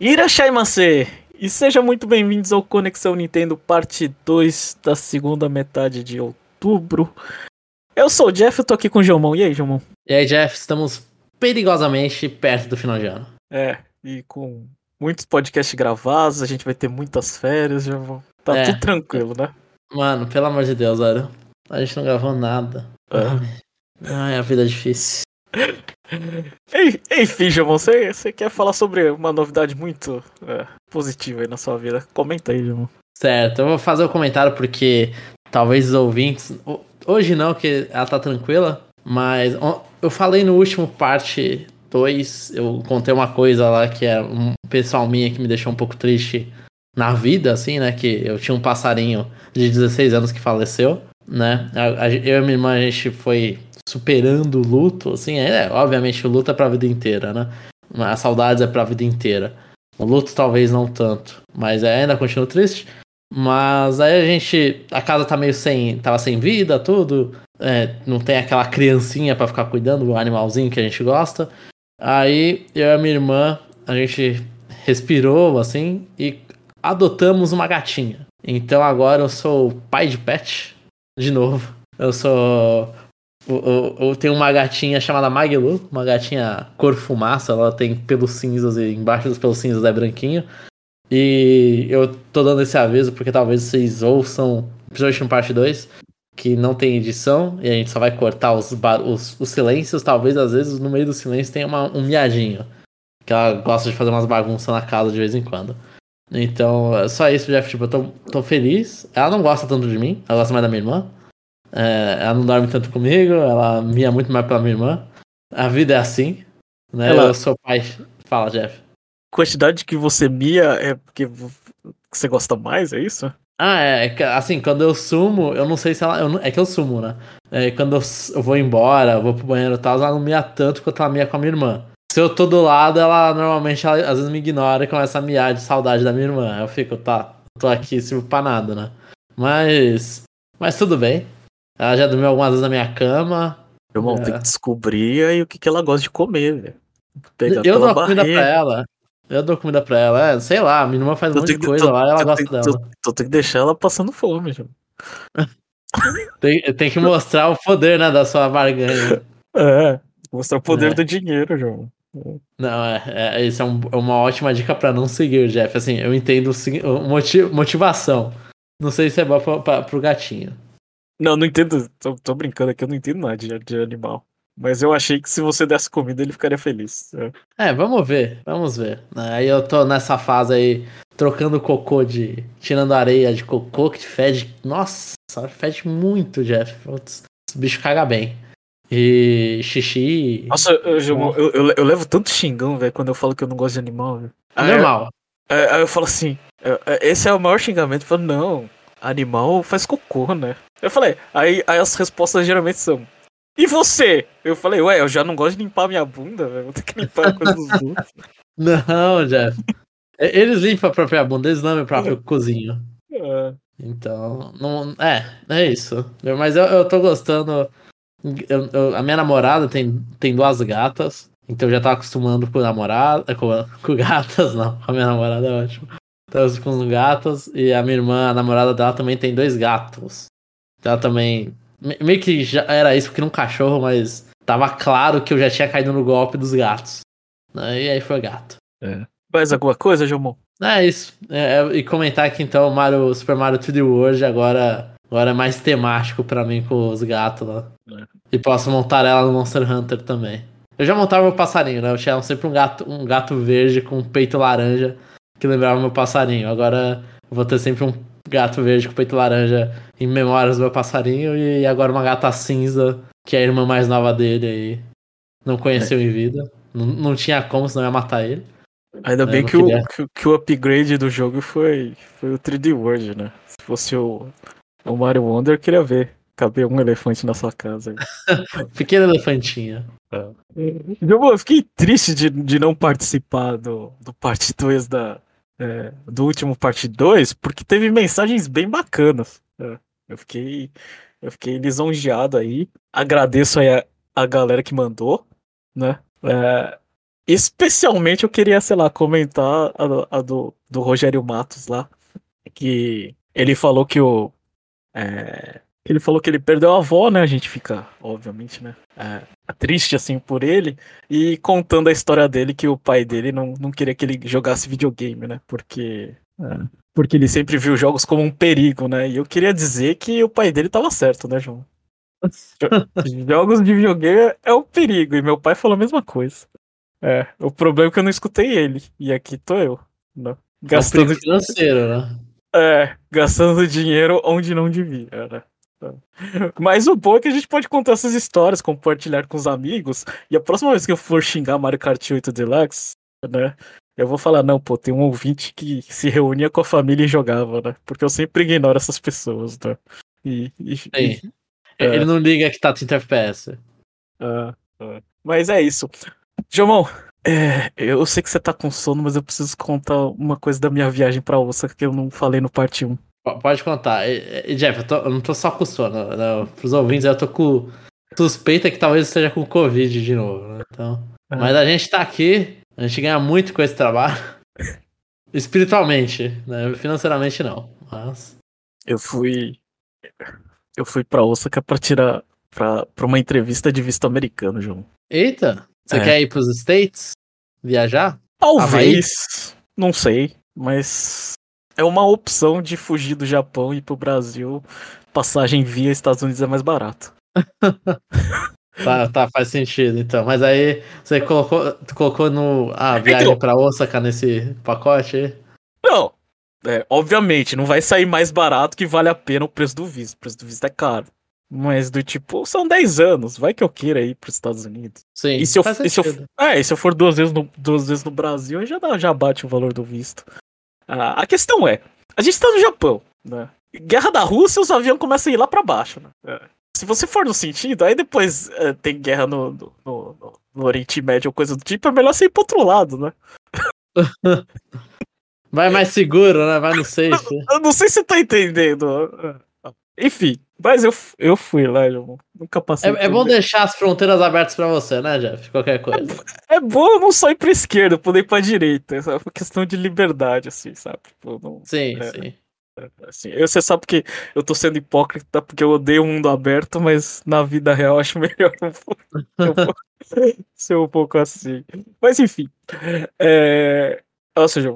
Irashaimasu! E sejam muito bem-vindos ao Conexão Nintendo parte 2 da segunda metade de outubro. Eu sou o Jeff, eu tô aqui com o Jomon. E aí, Jomon? E aí, Jeff, estamos perigosamente perto do final de ano. É, e com muitos podcasts gravados, a gente vai ter muitas férias, Jomon. Tá É. tudo tranquilo, né? Mano, pelo amor de Deus, velho. A gente não gravou nada. É. Ai, a vida é difícil. Enfim, Jomon, você você quer falar sobre uma novidade muito é, positiva aí na sua vida? Comenta aí, Jomon. Certo, eu vou fazer o comentário porque talvez os ouvintes. ho- Hoje não, que ela tá tranquila. Mas eu falei no último parte 2, eu contei uma coisa lá que é um pessoal minha que me deixou um pouco triste na vida, assim, né? Que eu tinha um passarinho de 16 anos que faleceu, né? Eu e minha irmã, a gente foi superando o luto, assim, é, obviamente o luto é pra vida inteira, né? As saudades é pra vida inteira. O luto talvez não tanto, mas ainda continuo triste. Mas aí a gente. A casa tá meio sem. Tava sem vida, tudo. é, não tem aquela criancinha pra ficar cuidando do animalzinho que a gente gosta. Aí eu e a minha irmã, a gente respirou assim e adotamos uma gatinha. Então agora eu sou pai de pet, de novo. Eu sou. Eu, tenho uma gatinha chamada Maglu, uma gatinha cor fumaça, ela tem pelos cinzas e embaixo dos pelos cinzas é branquinho. E eu tô dando esse aviso porque talvez vocês ouçam, principalmente no parte 2, que não tem edição e a gente só vai cortar os, os, os silêncios. Talvez às vezes no meio do silêncio tenha uma- um miadinho. Que ela gosta de fazer umas bagunças na casa de vez em quando. Então, é só isso, Jeff. Tipo, eu tô, tô feliz. Ela não gosta tanto de mim, ela gosta mais da minha irmã. É, ela não dorme tanto comigo, ela mia muito mais pela minha irmã. A vida é assim. Né? Ela- Eu sou pai. Fala, Jeff. Quantidade que você mia é porque vo- você gosta mais, é isso? Ah, é, é que, assim, quando eu sumo, eu não sei se ela. eu é que eu sumo, né? É, quando eu, eu vou embora, eu vou pro banheiro e tal, ela não mia tanto quanto ela mia com a minha irmã. Se eu tô do lado, ela normalmente ela, às vezes me ignora e começa a miar de saudade da minha irmã. Eu fico, tá, tô aqui, sirvo pra nada, né? Mas. Mas tudo bem. Ela já dormiu algumas vezes na minha cama. Irmão, É. tem que descobrir aí o que, que ela gosta de comer, velho. Pegar eu dou comida pra ela. Eu dou comida pra ela. É, sei lá, a minha irmã faz um monte tem de coisa lá e ela gosta tem- dela. tu- tu tem que deixar ela passando fome, João. Tem, tem que mostrar o poder, né, da sua barganha. É, mostrar o poder É. do dinheiro, João. Não, é, é isso é um- é uma ótima dica pra não seguir o Jeff. Assim, eu entendo o segui- o moti- motivação. Não sei se é bom pra, pra, pro gatinho. Não, não entendo. Tô, tô brincando aqui, eu não entendo nada de, de animal. Mas eu achei que se você desse comida, ele ficaria feliz. É. É, vamos ver, vamos ver. Aí eu tô nessa fase aí, trocando cocô de. tirando areia de cocô que fede. Nossa, fede muito, Jeff. Putz, esse bicho caga bem. E xixi. Nossa, eu, eu, eu, eu levo tanto xingão, velho, quando eu falo que eu não gosto de animal, velho. Normal. Aí, aí eu falo assim, é, é, esse é o maior xingamento. Eu falo, não, animal faz cocô, né? Eu falei, aí, aí as respostas geralmente são. E você? Eu falei, ué, eu já não gosto de limpar minha bunda, velho. Vou ter que limpar a coisa dos outros. Não, Jeff. E- Eles limpam a própria bunda, eles não o próprio cozinho. É. Então, não, é, é isso. Mas eu, eu tô gostando. Eu- eu- a minha namorada tem, tem duas gatas, então eu já tava acostumando com namorada, com, com gatas, não, com a minha namorada é ótimo. Tava com os gatos, e a minha irmã, a namorada dela também tem dois gatos. Ela também. me- Meio que já era isso porque era um cachorro, mas tava claro que eu já tinha caído no golpe dos gatos. Né, E aí foi gato. Mais alguma coisa, Jomon? É isso. É, é, e comentar que então o Mario, Super Mario 3D World agora, agora é mais temático pra mim com os gatos lá. É. E posso montar ela no Monster Hunter também. Eu já montava meu passarinho, né? Eu tinha sempre um gato, um gato verde com um peito laranja que lembrava meu passarinho. Agora eu vou ter sempre um gato verde com peito laranja em memórias do meu passarinho e agora uma gata cinza, que é a irmã mais nova dele aí. Não conheceu em vida. Não, não tinha como, senão ia matar ele. Ainda Eu bem que o, queria. que, o- que o upgrade do jogo foi, foi o 3D World, né? Se fosse o, o Mario Wonder, eu queria ver. Caber um elefante na sua casa. Pequena elefantinha. Eu, eu fiquei triste de, de não participar do, do parte 2 da. É, do último parte 2, porque teve mensagens bem bacanas. É, eu fiquei. Eu fiquei lisonjeado aí. Agradeço aí a, a galera que mandou, né? É, especialmente eu queria, sei lá, comentar a, a do, do Rogério Matos lá. Que ele falou que o. É, ele falou que ele perdeu a avó, né? A gente fica, obviamente, né? É, triste assim por ele. E contando a história dele, que o pai dele não, não queria que ele jogasse videogame, né? Porque. É, porque ele sempre viu jogos como um perigo, né? E eu queria dizer que o pai dele tava certo, né, João? Jogos de videogame é um perigo, e meu pai falou a mesma coisa. É, o problema é que eu não escutei ele, e aqui tô eu. Né? Gastando é um financeiro, né? É, gastando dinheiro onde não devia, né? Mas o bom é que a gente pode contar essas histórias, compartilhar com os amigos, e a próxima vez que eu for xingar Mario Kart 8 Deluxe, né? Eu vou falar, não, pô, tem um ouvinte que se reunia com a família e jogava, né? Porque eu sempre ignoro essas pessoas, né? E, e, e é. Ele não liga que tá 30 FPS. Ah, ah. Mas é isso. Jomão, é, eu sei que você tá com sono, mas eu preciso contar uma coisa da minha viagem pra Osaka que eu não falei no parte 1. Pode contar. Jeff, eu, tô, eu, não tô só com sono. Não, pros ouvintes, eu tô com suspeita que talvez esteja com Covid de novo. Né? Então, ah. Mas a gente tá aqui, a gente ganha muito com esse trabalho. Espiritualmente, né? Financeiramente não. Mas. Eu fui eu fui pra Osaka pra tirar. Pra, pra uma entrevista de visto americano, João. Eita! Você é. quer ir pros States? Viajar? Talvez. Havaí? Não sei. Mas é uma opção de fugir do Japão e ir pro Brasil. Passagem via Estados Unidos é mais barato. tá, tá, faz sentido então. Mas aí você colocou, colocou no. Ah, viagem então, pra Osaka nesse pacote? Não, é, obviamente, não vai sair mais barato que vale a pena o preço do visto. O preço do visto é caro. Mas do tipo, são 10 anos, vai que eu queira ir para os Estados Unidos. Sim. E se eu, e se eu, é, e se eu for duas vezes no, duas vezes no Brasil, já, dá, já bate o valor do visto. Ah, a questão é, a gente está no Japão, né? Guerra da Rússia, os aviões começam a ir lá para baixo, né? É. Se você for no sentido, aí depois é, tem guerra no, no, no, no Oriente Médio ou coisa do tipo, é melhor você ir pro outro lado, né? Vai mais seguro, né? Vai no safe. Eu não sei se você tá entendendo. Enfim, mas eu, eu fui lá, eu nunca passei. É, é bom deixar as fronteiras abertas pra você, né, Jeff? Qualquer coisa. É, é bom não só ir pra esquerda, poder ir pra direita. É uma questão de liberdade, assim, sabe? Tipo, não, sim, é, sim. É, assim, eu, você sabe que eu tô sendo hipócrita porque eu odeio o mundo aberto, mas na vida real eu acho melhor um pouco, ser um pouco assim. Mas enfim. É, ou seja,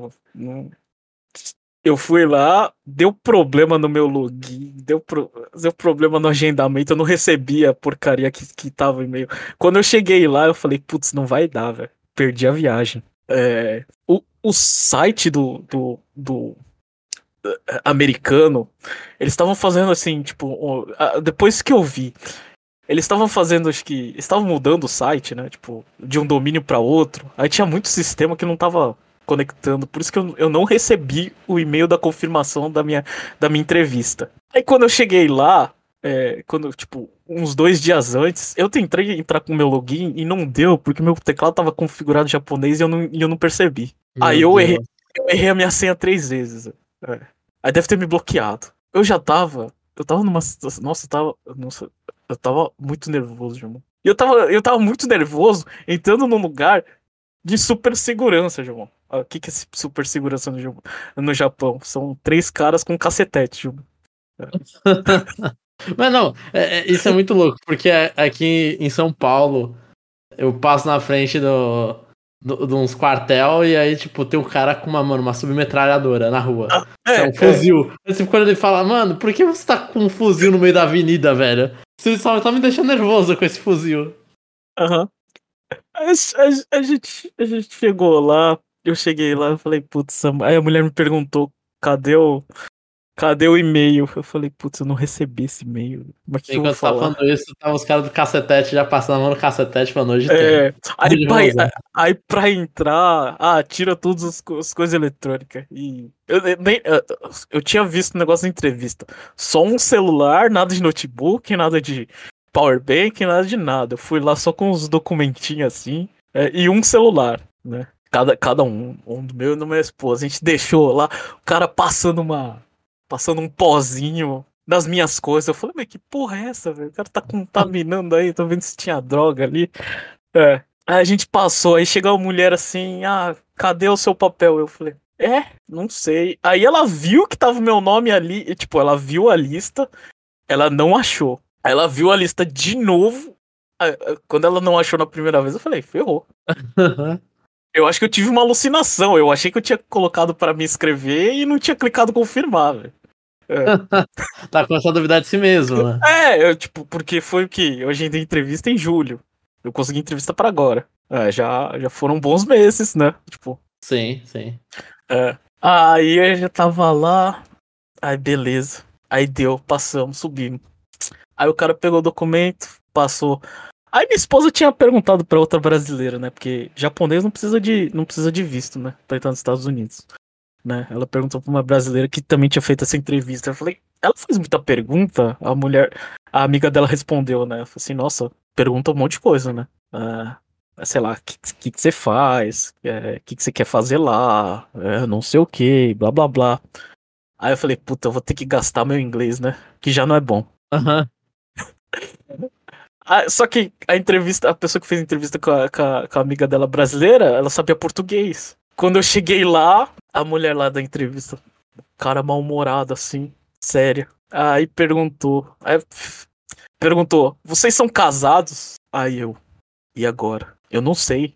eu fui lá, deu problema no meu login, deu, pro, deu problema no agendamento, eu não recebia a porcaria que, que tava e-mail. Quando eu cheguei lá, eu falei, putz, não vai dar, velho. Perdi a viagem. É, o, o site do, do, do uh, americano, eles estavam fazendo assim, tipo, depois que eu vi, eles estavam fazendo, acho que, estavam mudando o site, né, tipo, de um domínio para outro. Aí tinha muito sistema que não tava conectando. Por isso que eu, eu não recebi o e-mail da confirmação da minha, da minha entrevista. Aí quando eu cheguei lá, é, quando, tipo, uns dois dias antes, eu tentei entrar com o meu login e não deu, porque meu teclado tava configurado em japonês e eu não, e eu não percebi. Meu Aí eu errei, eu errei a minha senha três vezes. É. Aí deve ter me bloqueado. Eu já tava. Eu tava numa situação. Nossa, eu tava. Nossa, eu tava muito nervoso, irmão. E eu tava, eu tava muito nervoso entrando num lugar de super segurança, João. O que, que é super segurança no, no Japão? São três caras com cacetete, João. Mas não, é, é, isso é muito louco, porque aqui em São Paulo eu passo na frente do, do, de uns quartel e aí, tipo, tem um cara com uma, mano, uma submetralhadora na rua. Ah, é, é um fuzil. É. Assim, quando ele fala, mano, por que você tá com um fuzil no meio da avenida, velho? Você só tá me deixando nervoso com esse fuzil. Aham. Uhum. A, a, a, gente, a gente chegou lá, eu cheguei lá, eu falei, putz, aí a mulher me perguntou, cadê o, cadê o e-mail? Eu falei, putz, eu não recebi esse e-mail. Mas que Enquanto você tá falando isso, tava os caras do cacetete já passando a mão no cacetete pra noite. É, aí pra, aí pra entrar, ah, tira todas as, as coisas eletrônicas. E eu, nem, eu, eu tinha visto o um negócio da entrevista. Só um celular, nada de notebook, nada de powerbank, nada de nada. Eu fui lá só com os documentinhos assim é, e um celular, né? Cada, cada um, um do meu e do meu esposa. A gente deixou lá o cara passando uma. Passando um pozinho nas minhas coisas. Eu falei, mas que porra é essa, velho? O cara tá contaminando aí, tô vendo se tinha droga ali. É. Aí a gente passou, aí chegou a mulher assim, ah, cadê o seu papel? Eu falei, é, não sei. Aí ela viu que tava o meu nome ali, e, tipo, ela viu a lista, ela não achou. Aí ela viu a lista de novo. aí, aí, Quando ela não achou na primeira vez, eu falei, ferrou. Eu acho que eu tive uma alucinação. Eu achei que eu tinha colocado pra me inscrever e não tinha clicado confirmar, velho. tá começando a duvidar de si mesmo, né? É, eu, tipo, porque foi o que? Eu agendei entrevista em julho. Eu consegui entrevista pra agora. É, já, já foram bons meses, né? Tipo, Sim, sim. é. Aí eu já tava lá. Aí beleza. Aí deu, passamos, subimos. Aí o cara pegou o documento, passou. Aí minha esposa tinha perguntado pra outra brasileira, né? Porque japonês não precisa de, não precisa de visto, né? Pra entrar nos Estados Unidos. Né? Ela perguntou pra uma brasileira que também tinha feito essa entrevista. Eu falei, ela fez muita pergunta. A mulher, a amiga dela respondeu, né? Eu falei assim, nossa, pergunta um monte de coisa, né? Ah, sei lá, o que, que, que você faz? O que, que você quer fazer lá? É, não sei o que, blá blá blá. Aí eu falei, puta, eu vou ter que gastar meu inglês, né? Que já não é bom. Aham. Ah, só que a entrevista, a pessoa que fez a entrevista com a, com a- com a amiga dela brasileira, ela sabia português. Quando eu cheguei lá, a mulher lá da entrevista, cara mal-humorado assim, séria. Aí perguntou, aí, perguntou, vocês são casados? Aí eu, e agora? Eu não sei.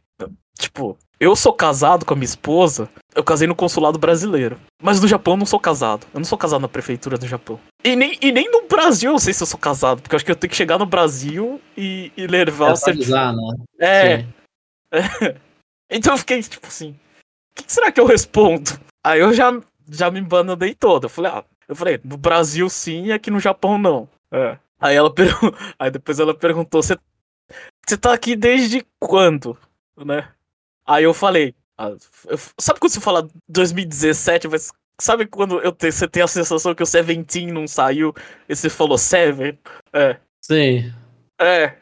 Tipo, eu sou casado com a minha esposa, eu casei no consulado brasileiro. Mas no Japão eu não sou casado. Eu não sou casado na prefeitura do Japão. E nem, e nem no Brasil eu sei se eu sou casado, porque eu acho que eu tenho que chegar no Brasil e, e levar o certificado. Né? É, então eu fiquei tipo assim, o que, será que eu respondo? Aí eu já, já me banandei toda. Eu falei, ah, eu falei, no Brasil sim, aqui no Japão não. É. Aí ela Aí depois ela perguntou, você você tá aqui desde quando? Né? Aí eu falei, ah, eu- sabe quando você fala 2017, mas sabe quando eu te- você tem a sensação que o Seventeen não saiu e você falou Seven? É. Sim. É.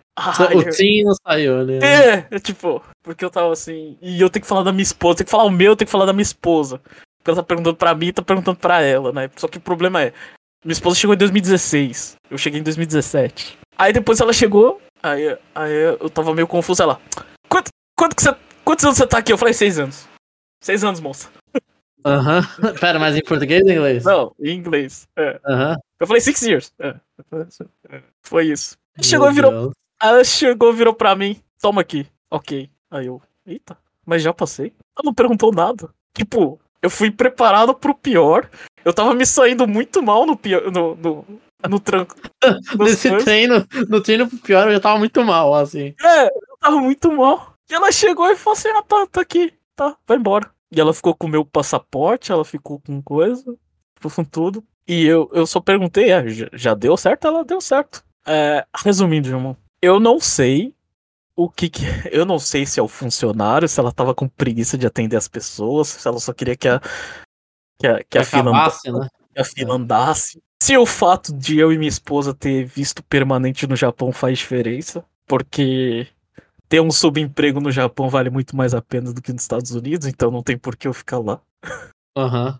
Eu- o Tim não saiu, né? é, é, tipo, porque eu tava assim. E eu tenho que falar da minha esposa, tenho que falar o meu, eu tenho que falar da minha esposa. Porque ela tá perguntando pra mim e tá perguntando pra ela, né? Só que o problema é. Minha esposa chegou em 2016. Eu cheguei em 2017. Aí depois ela chegou, aí, aí eu tava meio confuso. Ela. Quanto, quanto que você. Quantos anos você tá aqui? Eu falei, seis anos. Seis anos, moça. Aham. Pera, mas em português ou em inglês? Não, em inglês. É. Eu falei, six years. É. É. Foi isso. Meu Chegou e virou ela chegou, virou pra mim, toma aqui. Ok. Aí eu, eita, mas já passei. Ela não perguntou nada. Tipo, eu fui preparado pro pior. Eu tava me saindo muito mal no pior. No, no, no tranco. Nesse coisas. treino, no treino pro pior, eu já tava muito mal, assim. É, eu tava muito mal. E ela chegou e falou assim: ah, tá, tá aqui. Tá, vai embora. E ela ficou com o meu passaporte, ela ficou com coisa, ficou com tudo. E eu, eu só perguntei, é, já, já deu certo? Ela deu certo. É, resumindo, irmão, eu não sei o que, que. Eu não sei se é o funcionário, se ela tava com preguiça de atender as pessoas, se ela só queria que a. Que a, que a fila Acabasse, né? que a fila andasse. Se o fato de eu e minha esposa ter visto permanente no Japão faz diferença, porque ter um subemprego no Japão vale muito mais a pena do que nos Estados Unidos, então não tem por que eu ficar lá. Aham.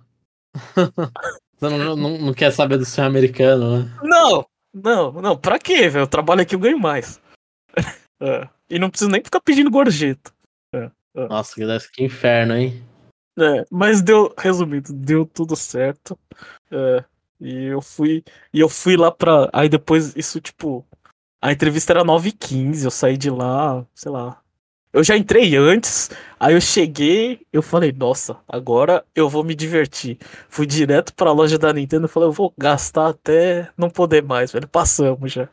Você não, não, não quer saber do sonho americano, né? Não, não, não, pra quê, velho? Eu trabalho aqui eu ganho mais. É, E não preciso nem ficar pedindo gorjeta. Nossa, que deve- que inferno, hein? É, mas deu, resumindo, deu tudo certo. É, e eu fui, e eu fui lá pra. Aí depois, isso, tipo. A entrevista era 9h15, eu saí de lá, sei lá. Eu já entrei antes, aí eu cheguei, eu falei, nossa, agora eu vou me divertir. Fui direto pra loja da Nintendo e falei, eu vou gastar até não poder mais, velho. Passamos já.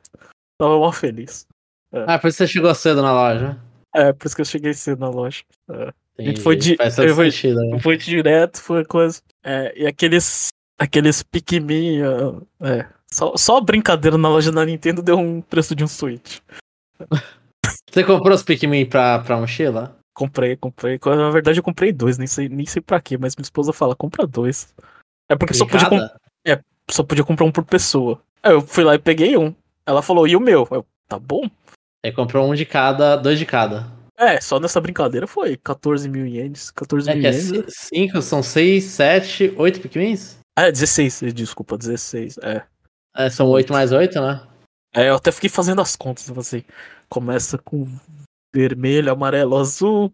Tava mal feliz. Ah, por isso você chegou cedo na loja. É, por isso que eu cheguei cedo na loja. Entendi. foi de- Faz todo eu fui- sentido, né? Foi direto, foi coisa. É, e aqueles. Aqueles Pikmin. É. Só, só brincadeira na loja da Nintendo deu um preço de um Switch. Você comprou os Pikmin pra, pra mochila? Comprei, comprei. Na verdade, eu comprei dois, nem sei, nem sei pra quê, mas minha esposa fala, compra dois. É porque só podia, cada? só podia comprar um por pessoa. Aí eu fui lá e peguei um. Ela falou, e o meu? Eu, tá bom? Aí comprou um de cada, dois de cada. É, só nessa brincadeira foi 14 mil ienes. 14 É mil é ienes. ci- cinco, são seis, sete, oito Pikmins? Ah, é 16, desculpa, 16. É. É, são oito mais oito, né? É, eu até fiquei fazendo as contas, assim. Começa com Vermelho, amarelo, azul.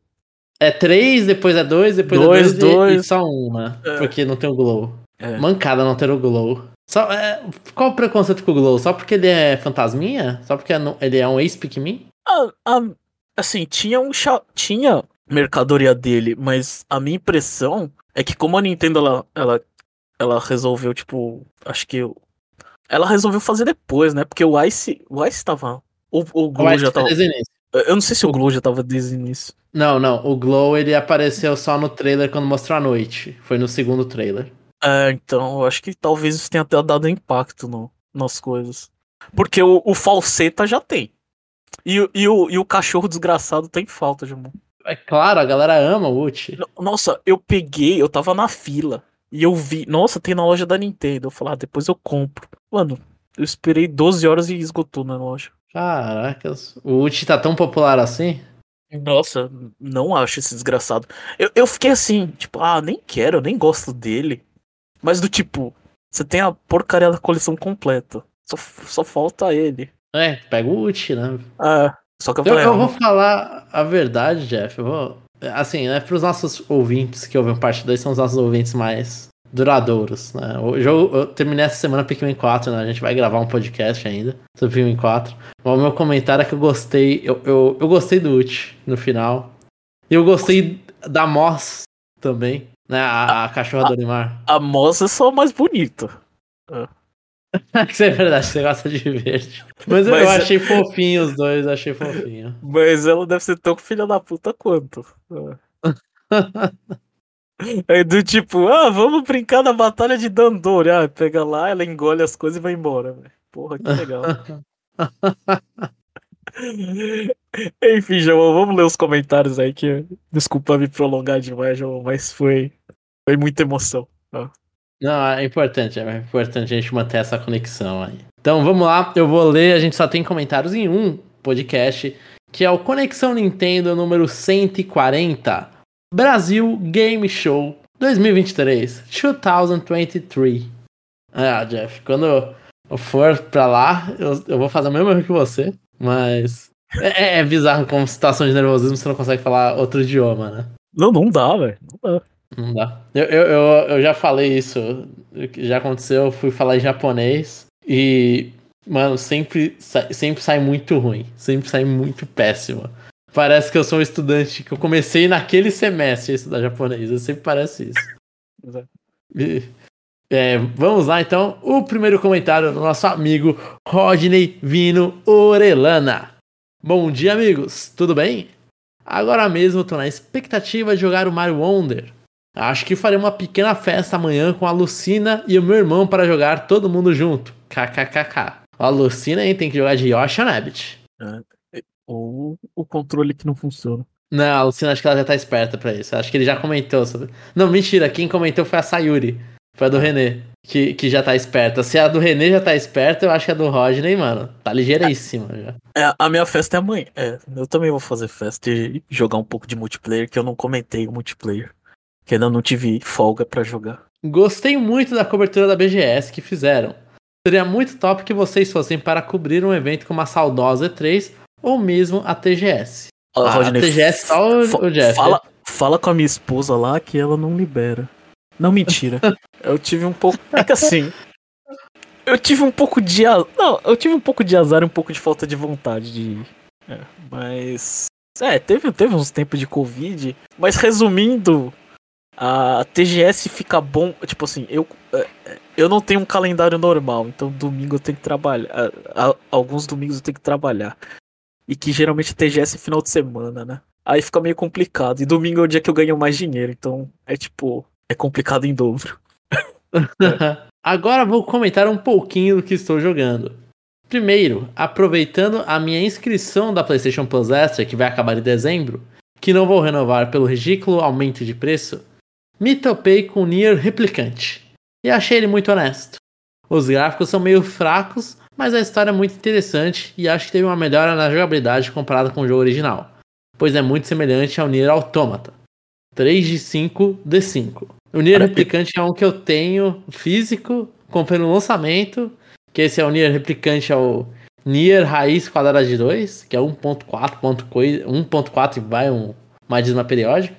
É três, depois é dois, depois Dois, é dois, e-. E, só uma. É. Porque não tem o glow. É. Mancada não ter o glow. Só, é, qual o preconceito com o glow? Só porque ele é fantasminha? Só porque é ele é um ex-Pikmin? Ah, ah, assim, tinha um tinha mercadoria dele, mas a minha impressão é que como a Nintendo ela, ela, ela resolveu, tipo, acho que ela resolveu fazer depois, né? Porque o Ice, o Ice tava o, o Glow Ou já é tava, o eu não sei se o Glow já tava desde o início. Não, não. O glow ele apareceu só no trailer quando mostrou a noite. Foi no segundo trailer. É, então, eu acho que talvez isso tenha até dado impacto no, nas coisas. Porque o, o falseta já tem. E, o- e, o, e o cachorro desgraçado tem falta, Jamon. É claro, a galera ama o Uchi. No- Nossa, eu peguei, eu tava na fila. E eu vi, nossa, tem na loja da Nintendo. Eu falei, ah, depois eu compro. Mano, eu esperei 12 horas e esgotou na loja. Caracas. O Uchi tá tão popular assim? Nossa, não acho esse desgraçado. Eu, eu fiquei assim, tipo, ah, nem quero, eu nem gosto dele. Mas do tipo, você tem a porcaria da coleção completa. Só, só falta ele. É, pega o Uchi, né? Ah, só que eu Eu, falei, eu ah, vou falar a verdade, Jeff. Eu vou. Assim, né? Pros nossos ouvintes que ouvem parte 2, são os nossos ouvintes mais duradouros, né? O jogo, eu terminei essa semana Pikmin 4, né? A gente vai gravar um podcast ainda sobre Pikmin 4. Mas o meu comentário é que eu gostei. Eu, eu, eu gostei do Uchi no final. E eu gostei da Moss também, né? A, a cachorra do Olimar. a moça é só mais bonita. Isso é verdade, você gosta de verde. Mas, eu- Mas- eu achei fofinho os dois, achei fofinho. Mas ela deve ser tão filha da puta quanto. É do tipo, ah, vamos brincar na batalha de Dandori. Ah, pega lá, ela engole as coisas e vai embora, velho. Porra, que legal. Enfim, João, vamos ler os comentários aí que. Desculpa me prolongar demais, João, mas foi. Foi muita emoção. Não, é importante, é importante a gente manter essa conexão aí. Então vamos lá, eu vou ler, a gente só tem comentários em um podcast, que é o Conexão Nintendo número 140, Brasil Game Show 2023, 2023. Ah, Jeff, quando eu for pra lá, eu, eu vou fazer o mesmo erro que você, mas é, é bizarro como situação de nervosismo você não consegue falar outro idioma, né? Não, não dá, velho. Não dá. Não dá. Eu, eu, eu, eu já falei isso. Já aconteceu, eu fui falar em japonês e, mano, sempre, sempre sai muito ruim. Sempre sai muito péssimo. Parece que eu sou um estudante que eu comecei naquele semestre a estudar japonês. Eu sempre parece isso. E, é, vamos lá então. O primeiro comentário do nosso amigo Rodney Vino Orelana. Bom dia, amigos. Tudo bem? Agora mesmo tô na expectativa de jogar o Mario Wonder. Acho que farei uma pequena festa amanhã com a Lucina e o meu irmão para jogar todo mundo junto. KKKK. A Lucina aí tem que jogar de Yoshi Rabbit. Ou o controle que não funciona. Não, a Lucina acho que ela já tá esperta pra isso. Acho que ele já comentou sobre. Não, mentira. Quem comentou foi a Sayuri. Foi a do René. Que, que já tá esperta. Se a do René já tá esperta, eu acho que a do Rodney, mano, tá ligeiríssima já. É, a minha festa é amanhã. É, eu também vou fazer festa e jogar um pouco de multiplayer, que eu não comentei o multiplayer. Que ainda não tive folga pra jogar. Gostei muito da cobertura da BGS que fizeram. Seria muito top que vocês fossem para cobrir um evento como a saudosa E3 ou mesmo a TGS. Ah, Rodney, TGS só o- o Jeff, Fala, fala com a minha esposa lá que ela não libera. Não, mentira. eu tive um pouco. É que assim. Eu tive um pouco de. a- Não, eu tive um pouco de azar e um pouco de falta de vontade de ir. É, mas. É, teve, teve uns tempos de Covid. Mas resumindo, a TGS fica bom. Tipo assim, eu. é, Eu não tenho um calendário normal, então domingo eu tenho que trabalhar. a- a- Alguns domingos eu tenho que trabalhar. E que geralmente TGS é final de semana, né? Aí fica meio complicado. E domingo é o dia que eu ganho mais dinheiro, então é tipo. É complicado em dobro. Agora vou comentar um pouquinho do que estou jogando. Primeiro, aproveitando a minha inscrição da PlayStation Plus Extra, que vai acabar em dezembro, que não vou renovar pelo ridículo aumento de preço, me topei com Nier Replicante. E achei ele muito honesto. Os gráficos são meio fracos, mas a história é muito interessante e acho que teve uma melhora na jogabilidade comparada com o jogo original, pois é muito semelhante ao Nier Automata. 3 de 5 de 5. O Nier Replicante é um que eu tenho físico, comprei no lançamento, que esse é o Nier Replicante ao Nier Raiz quadrada de 2, que é 1.4, 1.4 e vai um, uma dízima periódica.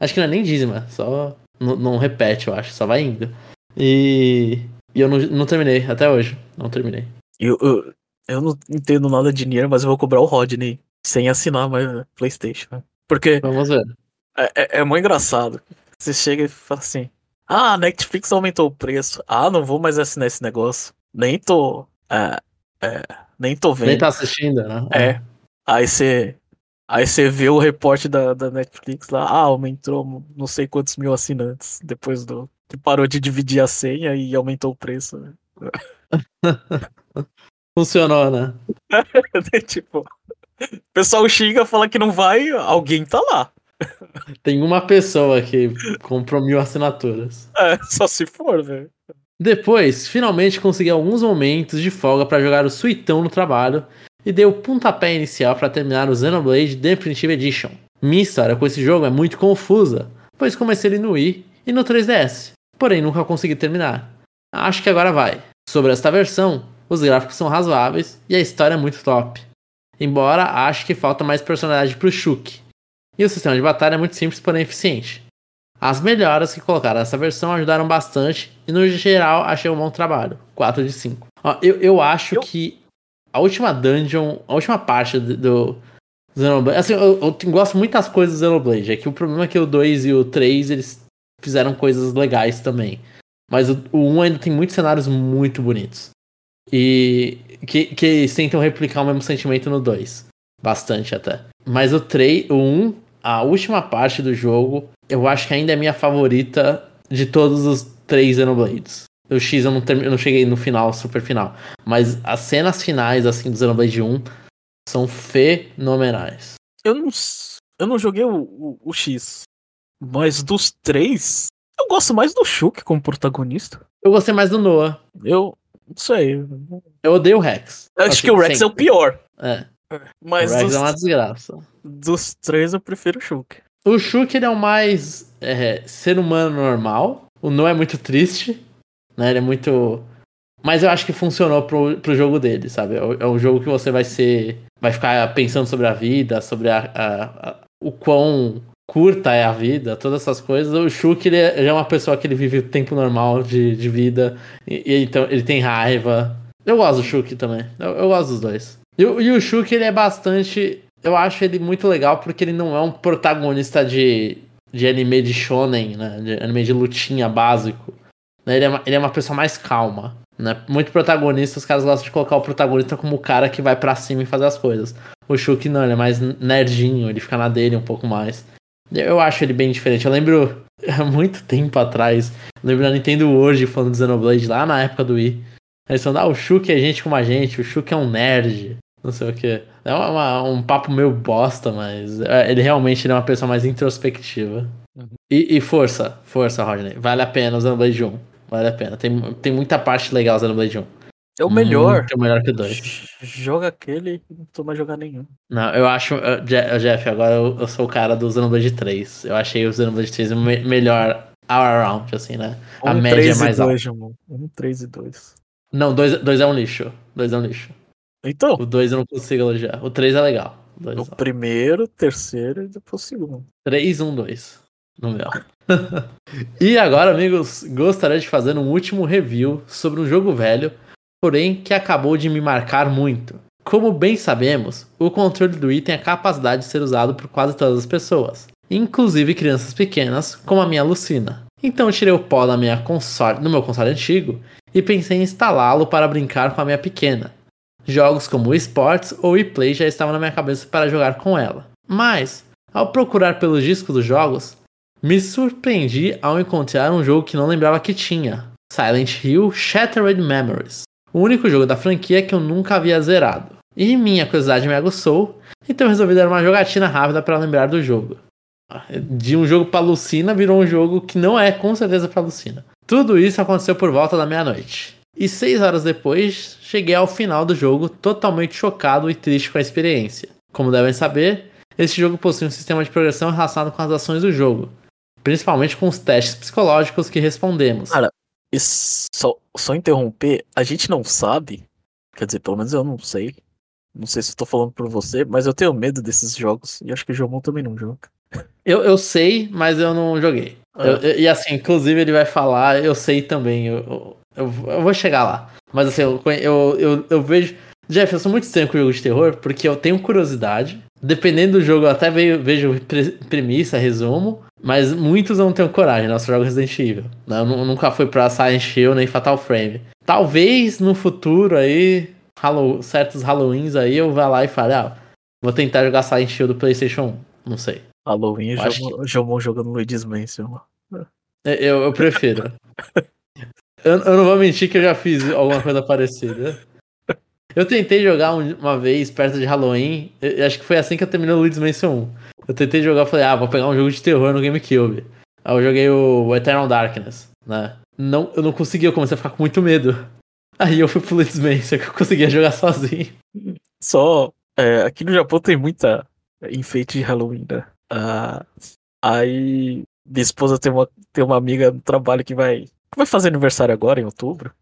Acho que não é nem dízima, só não, não repete, eu acho, só vai indo. E, e eu não, não terminei até hoje, não terminei. Eu, eu, eu não entendo nada de Nier, mas eu vou cobrar o Rodney sem assinar mais PlayStation. Né? Porque Vamos ver. é, é, é muito engraçado. Você chega e fala assim: Ah, Netflix aumentou o preço. Ah, não vou mais assinar esse negócio. Nem tô. É, é, nem tô vendo. Nem tá assistindo, né? É. Aí você. Aí você vê o reporte da, da Netflix lá, ah, aumentou não sei quantos mil assinantes depois do. que parou de dividir a senha e aumentou o preço. Funcionou, né? tipo, o pessoal xinga, fala que não vai, alguém tá lá. Tem uma pessoa que comprou mil assinaturas. É, só se for, velho. Depois, finalmente consegui alguns momentos de folga para jogar o Suitão no trabalho e dei o pontapé inicial para terminar o Xenoblade Definitive Edition. Minha história com esse jogo é muito confusa, pois comecei ele no Wii e no 3DS, porém nunca consegui terminar. Acho que agora vai. Sobre esta versão, os gráficos são razoáveis e a história é muito top. Embora acho que falta mais personalidade pro Shuk. E o sistema de batalha é muito simples, porém eficiente. As melhoras que colocaram nessa versão ajudaram bastante e no geral achei um bom trabalho. 4 de 5. Ó, eu, eu acho Eu- que a última dungeon, a última parte do, do Xenoblade. Assim, eu, eu gosto muito das coisas do Xenoblade. É que o problema é que o 2 e o 3 eles fizeram coisas legais também. Mas o, o 1 ainda tem muitos cenários muito bonitos. E que, que eles tentam replicar o mesmo sentimento no 2. Bastante até. Mas o 3, o 1, a última parte do jogo, eu acho que ainda é minha favorita de todos os três Xenoblades. O X eu não, termi- eu não cheguei no final, super final. Mas as cenas finais, assim, do Xenoblade 1 são fenomenais. Eu não, eu não joguei o, o, o X, mas dos três, eu gosto mais do Shuk como protagonista. Eu gostei mais do Noah. Eu não sei. Eu odeio o Rex. Acho Assim, que o Rex é o sempre. pior. É, Mas o Rex dos, é uma desgraça. dos três eu prefiro o Shuk. O Shuk ele é o mais é, ser humano normal. O Noah é muito triste. Né? Ele é muito. Mas eu acho que funcionou pro, pro jogo dele, sabe? É é um jogo que você vai ser. Vai ficar pensando sobre a vida, sobre a, a- a- o quão curta é a vida, todas essas coisas. O Shuk ele é, ele é uma pessoa que ele vive o tempo normal de, de vida. E, e então ele tem raiva. Eu gosto do Shuk também. Eu, eu gosto dos dois. E, o- e o Shuk ele é bastante. Eu acho ele muito legal porque ele não é um protagonista de, de anime de shonen, né? De anime de lutinha básico. Né? Ele, é uma, ele é uma pessoa mais calma. Né? Muito protagonista, os caras gostam de colocar o protagonista como o cara que vai pra cima e fazer as coisas. O Shuk não, ele é mais nerdinho, ele fica na dele um pouco mais. Eu acho ele bem diferente. Eu lembro há muito tempo atrás, lembro da Nintendo hoje falando do Xenoblade lá na época do Wii. Eles falando, ah, o Shuk é gente como a gente, o Shuk é um nerd, não sei o que. É uma- um papo meio bosta, mas é, ele realmente ele é uma pessoa mais introspectiva. Uhum. E, e força, força, Rodney. Vale a pena o Xenoblade 1. Vale a pena. Tem, tem muita parte legal o Xenoblade 1. É o melhor. Muito melhor que o 2. J- Joga aquele e não tô mais jogar nenhum. Não, eu acho. uh, Je- Jeff, agora eu, eu sou o cara do Xenoblade 3. Eu achei o Xenoblade 3 o me- melhor all around, assim, né? A Um, média três é mais alta. dois, Jamon. Um, três e dois. Não, 2 dois é um lixo. 2 é um lixo. Então, O 2 eu não consigo elogiar. O 3 é legal. o primeiro, o terceiro e depois o segundo. 3, 1, 2. No meu. e agora, amigos, gostaria de fazer um último review sobre um jogo velho, porém que acabou de me marcar muito. Como bem sabemos, o controle do Wii tem a capacidade de ser usado por quase todas as pessoas, inclusive crianças pequenas, como a minha Lucina. Então tirei o pó da minha console, no meu console antigo e pensei em instalá-lo para brincar com a minha pequena. Jogos como o Sports ou ePlay já estavam na minha cabeça para jogar com ela. Mas, ao procurar pelos discos dos jogos, me surpreendi ao encontrar um jogo que não lembrava que tinha: Silent Hill Shattered Memories. O único jogo da franquia que eu nunca havia zerado. E minha curiosidade me aguçou, então eu resolvi dar uma jogatina rápida para lembrar do jogo. De um jogo pra Lucina virou um jogo que não é com certeza pra Lucina. Tudo isso aconteceu por volta da meia-noite. E seis horas depois, cheguei ao final do jogo totalmente chocado e triste com a experiência. Como devem saber, esse jogo possui um sistema de progressão relacionado com as ações do jogo, principalmente com os testes psicológicos que respondemos. Cara, só, só interromper, a gente não sabe, quer dizer, pelo menos eu não sei, Não sei se eu tô falando por você, mas eu tenho medo desses jogos. E acho que o Jomon também não joga. Eu, eu sei, mas eu não joguei. É. Eu- eu- e assim, inclusive ele vai falar, eu sei também. Eu, eu, eu- vou chegar lá. Mas assim, eu, eu, eu, eu vejo. Jeff, eu sou muito estranho com jogo de terror, porque eu tenho curiosidade. Dependendo do jogo, eu até vejo, vejo pre- premissa, resumo. Mas muitos não tenho coragem, né? Eu só jogo Resident Evil. né? Eu nu- nunca fui pra Silent Hill nem Fatal Frame. Talvez no futuro aí, Hallow- certos Halloweens aí, eu vá lá e fale, ah, vou tentar jogar Silent Hill do PlayStation 1. Não sei. Halloween Eu Jomon, Jomon jogando Luigi's Mansion. Eu, eu prefiro. eu, eu não vou mentir que eu já fiz alguma coisa parecida. Eu tentei jogar um- uma vez perto de Halloween. eu- acho que foi assim que eu terminei o Luigi's Mansion 1. Eu tentei jogar falei, ah, vou pegar um jogo de terror no GameCube. Aí eu joguei o Eternal Darkness, né? Não, eu não conseguia, eu comecei a ficar com muito medo. Aí eu fui pro Luigi's Mansion que eu conseguia jogar sozinho. Só. é, aqui no Japão tem muita enfeite de Halloween, né? Ah, aí. Minha esposa tem uma, tem uma amiga no trabalho que vai. que vai fazer aniversário agora, em outubro.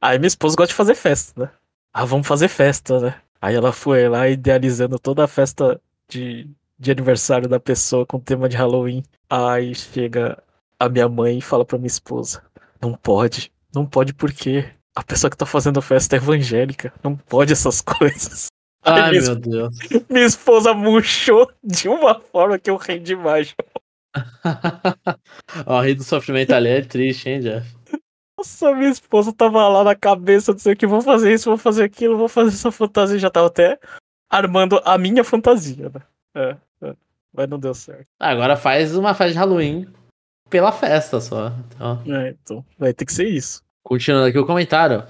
Aí minha esposa gosta de fazer festa, né? Ah, vamos fazer festa, né? Aí ela foi lá idealizando toda a festa de, de aniversário da pessoa com tema de Halloween. Aí chega a minha mãe e fala pra minha esposa: Não pode, não pode porque a pessoa que tá fazendo a festa é evangélica. Não pode essas coisas. Ai, minha, meu Deus. minha esposa murchou de uma forma que eu ri demais. Ó, rir do sofrimento ali é triste, hein, Jeff? Nossa, minha esposa tava lá na cabeça, não sei o que, vou fazer isso, vou fazer aquilo, vou fazer essa fantasia. Já tava até armando a minha fantasia, né? É, é. Mas não deu certo. Agora faz uma festa de Halloween pela festa só. Então, É, então, vai ter que ser isso. continuando aqui o comentário.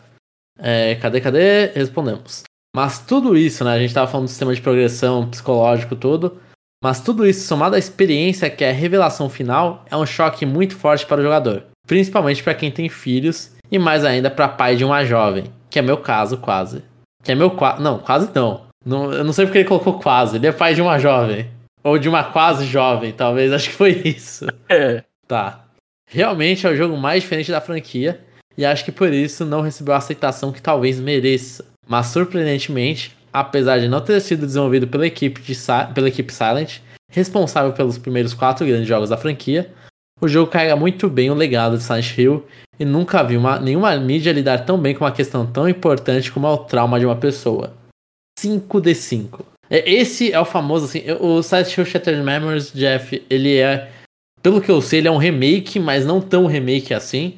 É, cadê, cadê? Respondemos. Mas tudo isso, né? A gente tava falando do sistema de progressão psicológico todo. Mas tudo isso, somado à experiência que é a revelação final, é um choque muito forte para o jogador. Principalmente para quem tem filhos e mais ainda para pai de uma jovem. Que é meu caso, quase. Que é meu quase. Não, quase não. não. Eu não sei porque ele colocou quase. Ele é pai de uma jovem. Ou de uma quase jovem, talvez. Acho que foi isso. É, Tá. Realmente é o jogo mais diferente da franquia, e acho que por isso não recebeu a aceitação que talvez mereça. Mas surpreendentemente, apesar de não ter sido desenvolvido pela equipe, de pela equipe Silent, responsável pelos primeiros quatro grandes jogos da franquia, o jogo carrega muito bem o legado de Silent Hill e nunca vi uma, nenhuma mídia lidar tão bem com uma questão tão importante como é o trauma de uma pessoa. 5 de 5. É, Esse é o famoso, assim, o Silent Hill Shattered Memories, Jeff, ele é pelo que eu sei, ele é um remake, mas não tão remake assim.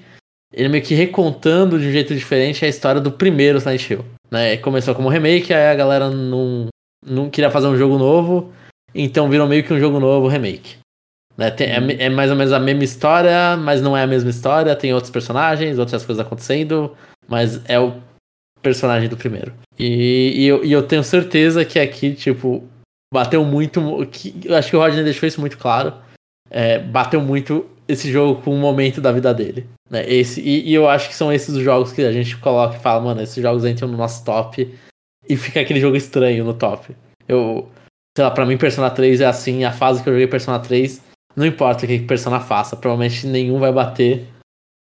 Ele é meio que recontando de um jeito diferente a história do primeiro Silent Hill. Né? Começou como remake, aí a galera não, não queria fazer um jogo novo, então virou meio que um jogo novo remake. Né? Tem- é, me- é mais ou menos a mesma história, mas não é a mesma história. Tem outros personagens, outras coisas acontecendo, mas é o personagem do primeiro. E, e eu, e eu tenho certeza que aqui, tipo, bateu muito. Que, eu acho que o Rodney deixou isso muito claro é, bateu muito esse jogo com um momento da vida dele. Né? Esse, e, e eu acho que são esses os jogos que a gente coloca e fala, mano, esses jogos entram no nosso top e fica aquele jogo estranho no top. Eu, sei lá, pra mim Persona 3 é assim, a fase que eu joguei Persona 3, não importa o que Persona faça, provavelmente nenhum vai bater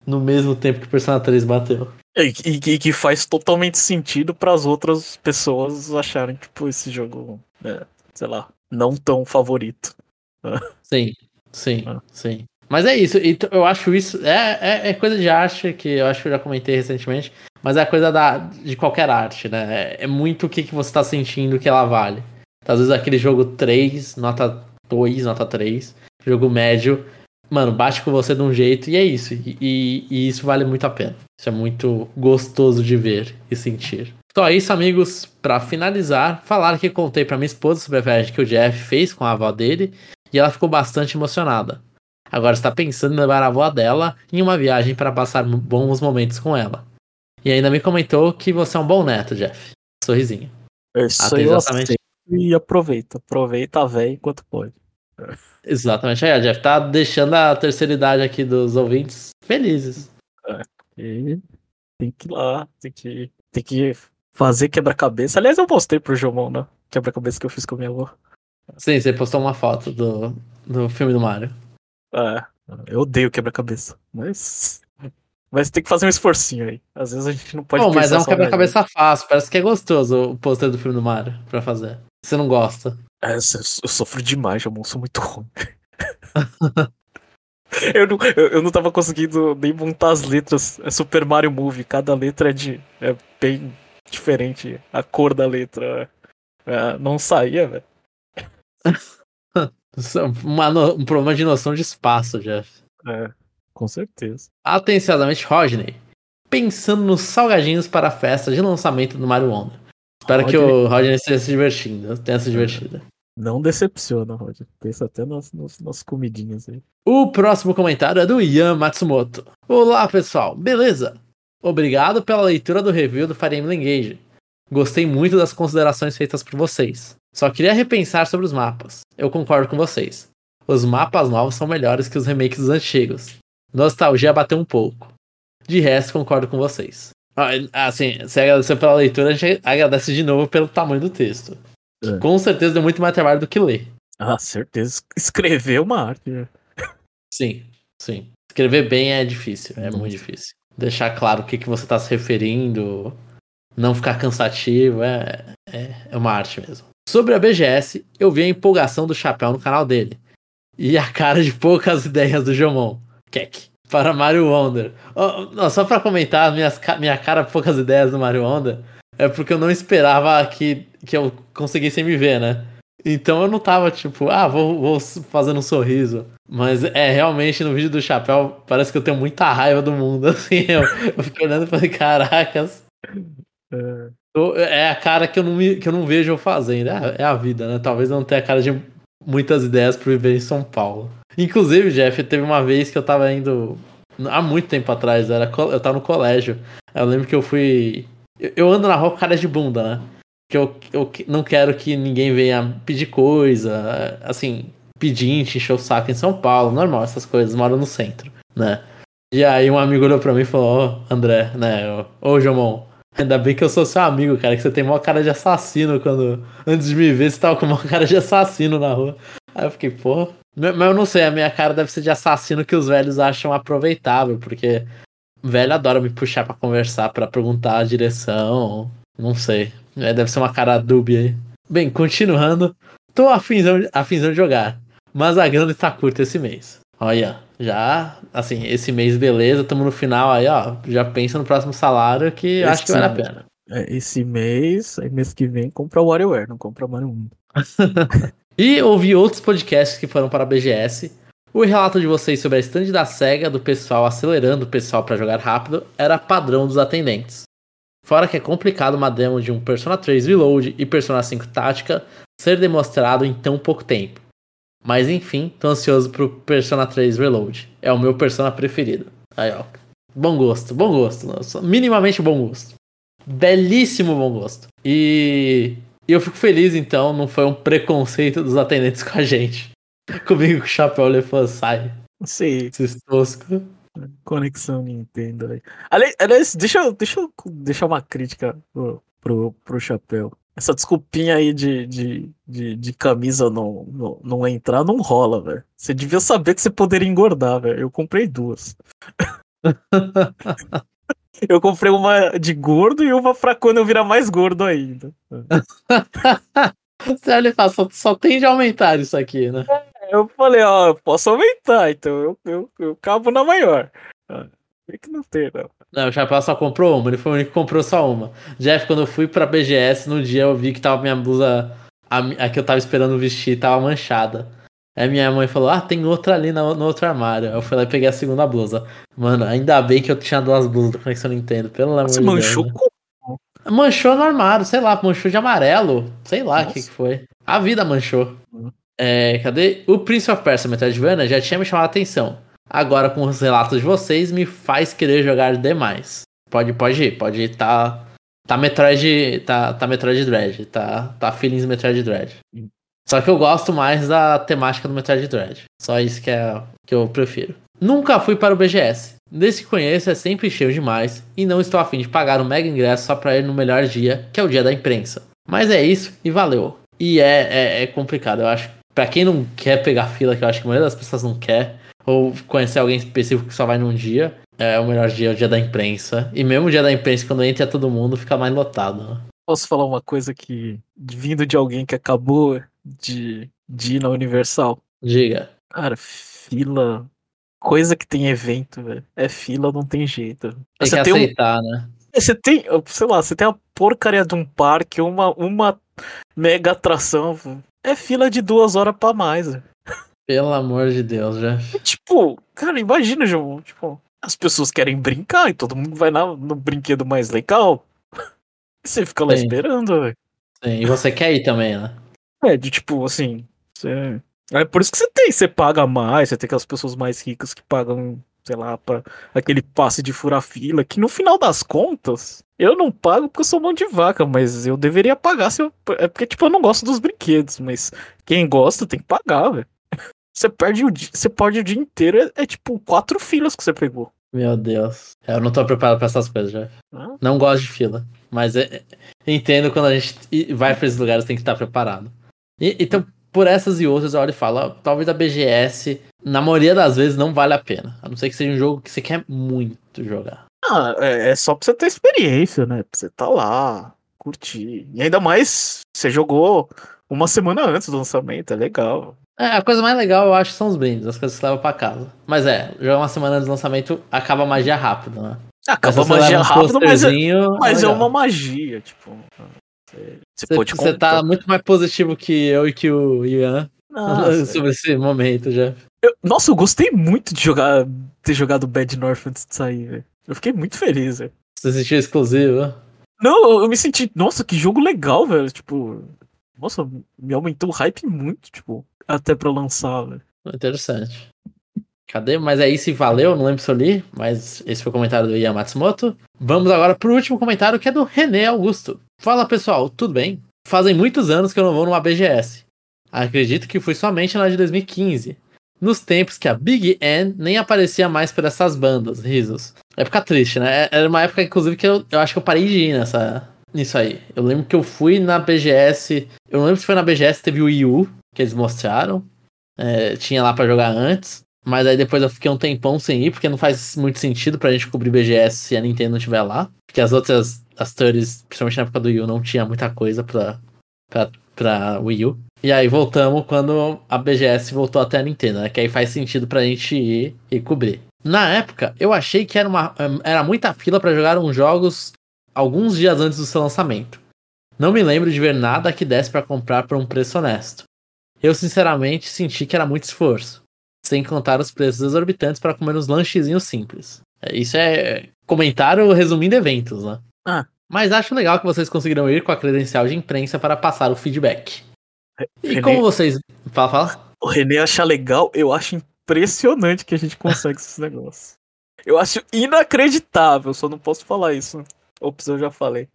no mesmo tempo que Persona 3 bateu. E, e- e que faz totalmente sentido para as outras pessoas acharem, tipo, esse jogo, é, sei lá, não tão favorito. Sim, sim, Ah. sim. Mas é isso, e eu acho isso. É, é, é coisa de arte, que eu acho que eu já comentei recentemente, mas é coisa da, de qualquer arte, né? É, é muito o que, que você tá sentindo que ela vale. Às vezes aquele jogo 3, nota 2, nota 3, jogo médio, mano, bate com você de um jeito e é isso. E, e- e isso vale muito a pena. Isso é muito gostoso de ver e sentir. Só isso, amigos, pra finalizar, falar que contei pra minha esposa sobre a viagem que o Jeff fez com a avó dele e ela ficou bastante emocionada. Agora está pensando em levar a avó dela em uma viagem para passar bons momentos com ela. E ainda me comentou que você é um bom neto, Jeff. Sorrisinho. É Isso eu exatamente. e aproveita. Aproveita a véia enquanto pode. Exatamente. Aí, Jeff tá deixando a terceira idade aqui dos ouvintes felizes. E tem que ir lá, tem que, tem que fazer quebra-cabeça. Aliás, eu mostrei pro Jomon, né? Quebra-cabeça que eu fiz com a minha avó. Sim, você postou uma foto do, do filme do Mario. É, eu odeio quebra-cabeça, mas Mas tem que fazer um esforcinho aí. Às vezes a gente não pode Pô, mas é um quebra-cabeça fácil. Parece que é gostoso o pôster do filme do Mario pra fazer. Você não gosta. É, eu, eu sofro demais, Jamon, sou muito ruim. eu, não, eu, eu não tava conseguindo nem montar as letras. É Super Mario Movie, cada letra é, de, é bem diferente. A cor da letra é, não saía, velho. Uma no- um problema de noção de espaço, Jeff. É, com certeza. Atenciosamente, Rodney. Pensando nos salgadinhos para a festa de lançamento do Mario Wonder. Espero que Rodney. o Rodney esteja se divertindo. Tenha se divertido. Não decepciona, Roger. Pensa até nas, nas, nas comidinhas aí. O próximo comentário é do Ian Matsumoto. Olá, pessoal. Beleza? Obrigado pela leitura do review do Fire Emblem Engage. Gostei muito das considerações feitas por vocês. Só queria repensar sobre os mapas. Eu concordo com vocês. Os mapas novos são melhores que os remakes dos antigos. Nostalgia bateu um pouco. De resto, concordo com vocês. Ah, Assim, você agradeceu pela leitura, a gente agradece de novo pelo tamanho do texto. É. Com certeza deu muito mais trabalho do que ler. Ah, certeza. Escrever uma arte. né? Sim, sim. Escrever bem é difícil, é Uhum. muito difícil. Deixar claro o que, que você está se referindo, não ficar cansativo, é, é, é uma arte mesmo. Sobre a BGS, eu vi a empolgação do Chapéu no canal dele. E a cara de poucas ideias do Jomon. Kek. Para Mario Wonder. Ó, só pra comentar, minhas, minha cara poucas ideias do Mario Wonder é porque eu não esperava que, que eu conseguisse me ver, né? Então eu não tava tipo, ah, vou, vou fazendo um sorriso. Mas é realmente no vídeo do chapéu, parece que eu tenho muita raiva do mundo. Assim, eu, eu fiquei olhando e falei, caracas. É, É a cara que eu não, me, que eu não vejo eu fazendo. É, é a vida, né? Talvez eu não tenha a cara de muitas ideias pra viver em São Paulo. Inclusive, Jeff, teve uma vez que eu tava indo. Há muito tempo atrás, era, eu tava no colégio. Eu lembro que eu fui. Eu, eu ando na rua com cara de bunda, né? Que eu, eu não quero que ninguém venha pedir coisa, assim, pedinte, encher o saco em São Paulo, normal, essas coisas, moro no centro, né? E aí um amigo olhou pra mim e falou, ó, André, né, ô, ô Jomon, ainda bem que eu sou seu amigo, cara, que você tem uma cara de assassino quando, antes de me ver, você tava com uma cara de assassino na rua. Aí eu fiquei, pô, mas eu não sei, a minha cara deve ser de assassino que os velhos acham aproveitável, porque velho adora me puxar pra conversar, pra perguntar a direção, não sei. É, deve ser uma cara dúbia aí. Bem, continuando. Tô afinzão, afinzão de jogar. Mas a grana está curta esse mês. Olha, já, assim, esse mês beleza, tamo no final aí, ó. Já pensa no próximo salário que eu acho que Esse vale a pena. é, esse mês, aí mês que vem, compra o WarioWare, não compra Mario 1. E ouvi outros podcasts que foram para a BGS. O relato de vocês sobre a stand da SEGA, do pessoal acelerando o pessoal para jogar rápido, era padrão dos atendentes. Fora que é complicado uma demo de um Persona 3 Reload e Persona 5 Tática ser demonstrado em tão pouco tempo. Mas enfim, tô ansioso pro Persona 3 Reload. É o meu Persona preferido. Aí, ó. Bom gosto, bom gosto. nossa, Minimamente bom gosto. Belíssimo bom gosto. E e eu fico feliz, então, não foi um preconceito dos atendentes com a gente. Comigo com o chapéu ele falou, sai, Sim, esses toscos. Conexão Nintendo aí. Ali- Aliás, deixa, eu- deixa eu deixar uma crítica pro, pro, pro Chapéu. Essa desculpinha aí de, de, de, de camisa não, não, não entrar não rola, velho. Você devia saber que você poderia engordar, velho. Eu comprei duas. Eu comprei uma de gordo e uma pra quando eu virar mais gordo ainda. Você olha e fala, só, só tem de aumentar isso aqui, né? Eu falei, ó, eu posso aumentar, então eu, eu, eu cabo na maior. Ah, Tem que não ter, não. Não, o Chapéu só comprou uma, ele foi o único que comprou só uma. Jeff, quando eu fui pra BGS, no dia eu vi que tava minha blusa, a, a que eu tava esperando vestir, tava manchada. Aí minha mãe falou, ah, tem outra ali na- no outro armário. Eu fui lá e peguei a segunda blusa. Mano, ainda bem que eu tinha duas blusas do Conexão Nintendo, pelo amor Você de manchou Deus. né? Manchou no armário, sei lá, manchou de amarelo. Sei lá o que, que foi. A vida manchou. Uhum. É, cadê? O Prince of Persia Metroidvania já tinha me chamado a atenção. Agora, com os relatos de vocês, me faz querer jogar demais. Pode, pode ir, pode ir. Tá, tá Metroid. Tá, tá Metroid Dread. Tá, tá Feelings Metroid Dread. Sim. Só que eu gosto mais da temática do Metroid Dread. Só isso que, é, que eu prefiro. Nunca fui para o BGS. Desde que conheço é sempre cheio demais e não estou afim de pagar um mega ingresso só para ir no melhor dia, que é o dia da imprensa. Mas é isso e valeu. E é, é, é complicado, eu acho. Pra quem não quer pegar fila, que eu acho que a maioria das pessoas não quer, ou conhecer alguém específico que só vai num dia, é o melhor dia, é o dia da imprensa. E mesmo o dia da imprensa, quando entra todo mundo, fica mais lotado. Né? Posso falar uma coisa que, vindo de alguém que acabou de, de ir na Universal? Diga. Cara, fila. Coisa que tem evento, velho. É fila, não tem jeito. Tem Você que tem um- aceitar, né? Você tem, sei lá, você tem a porcaria de um parque, uma, uma mega atração. velho. É fila de duas horas pra mais. velho. Pelo amor de Deus, já. Tipo, cara, imagina, João. Tipo, as pessoas querem brincar e todo mundo vai lá no brinquedo mais legal. E você fica lá Sim. esperando, velho. Sim, e você quer ir também, né? É, de tipo, assim. Você... É por isso que você tem, você paga mais, você tem aquelas pessoas mais ricas que pagam, sei lá, pra aquele passe de furar fila, que no final das contas, eu não pago porque eu sou mão de vaca, mas eu deveria pagar se eu. É porque, tipo, eu não gosto dos brinquedos, mas quem gosta tem que pagar, velho. Você perde o dia, você perde o dia inteiro, é, é tipo quatro filas que você pegou. Meu Deus. Eu não tô preparado pra essas coisas, já. Ah. Não gosto de fila. Mas é- é- entendo quando a gente vai pra esses lugares tem que estar preparado. E- então, por essas e outras, eu olho e falo, talvez a BGS, na maioria das vezes, não vale a pena. A não ser que seja um jogo que você quer muito jogar. Ah, é, é só pra você ter experiência, né? Pra você tá lá, curtir. E ainda mais, você jogou uma semana antes do lançamento, é legal. É, a coisa mais legal, eu acho, são os brindes, as coisas que você leva pra casa. Mas é, jogar uma semana antes do lançamento acaba a magia rápido, né? Acaba a magia rápido, mas, é, mas é uma magia, tipo. Você, pode você tá muito mais positivo que eu e que o Ian Nossa, sobre esse momento já. eu, nossa, eu gostei muito de jogar, ter jogado Bad North antes de sair, velho. Eu fiquei muito feliz, velho. Você se sentiu exclusivo? Não, eu- eu me senti, nossa, que jogo legal, velho. Tipo, nossa, me aumentou o hype muito, tipo, até pra lançar, velho. Interessante. Cadê? Mas aí se valeu, não lembro se eu li, mas esse foi o comentário do Ian Matsumoto. Vamos agora pro último comentário que é do René Augusto. Fala pessoal, tudo bem? Fazem muitos anos que eu não vou numa BGS. Acredito que foi somente na de 2015. Nos tempos que a Big N nem aparecia mais por essas bandas, risos. Época triste, né? Era uma época, inclusive, que eu, eu acho que eu parei de ir nessa, nisso aí. Eu lembro que eu fui na BGS. Eu não lembro se foi na BGS, teve o Wii U, que eles mostraram. É, tinha lá pra jogar antes. Mas aí depois eu fiquei um tempão sem ir, porque não faz muito sentido pra gente cobrir BGS se a Nintendo não estiver lá. Porque as outras, as thirds, principalmente na época do Wii U, não tinha muita coisa pra, pra, pra Wii U. E aí voltamos quando a BGS voltou até a Nintendo, né? Que aí faz sentido pra gente ir e cobrir. Na época, eu achei que era, uma, era muita fila pra jogar uns jogos alguns dias antes do seu lançamento. Não me lembro de ver nada que desse pra comprar por um preço honesto. Eu sinceramente senti que era muito esforço, sem contar os preços exorbitantes para comer uns lanchezinhos simples. É, Isso é comentário resumindo eventos, né? Ah. Mas acho legal que vocês conseguiram ir com a credencial de imprensa para passar o feedback. E René- como vocês. Fala, fala. O René acha legal, eu acho impressionante que a gente consegue esses negócios. Eu acho inacreditável, só não posso falar isso. Ops, eu já falei.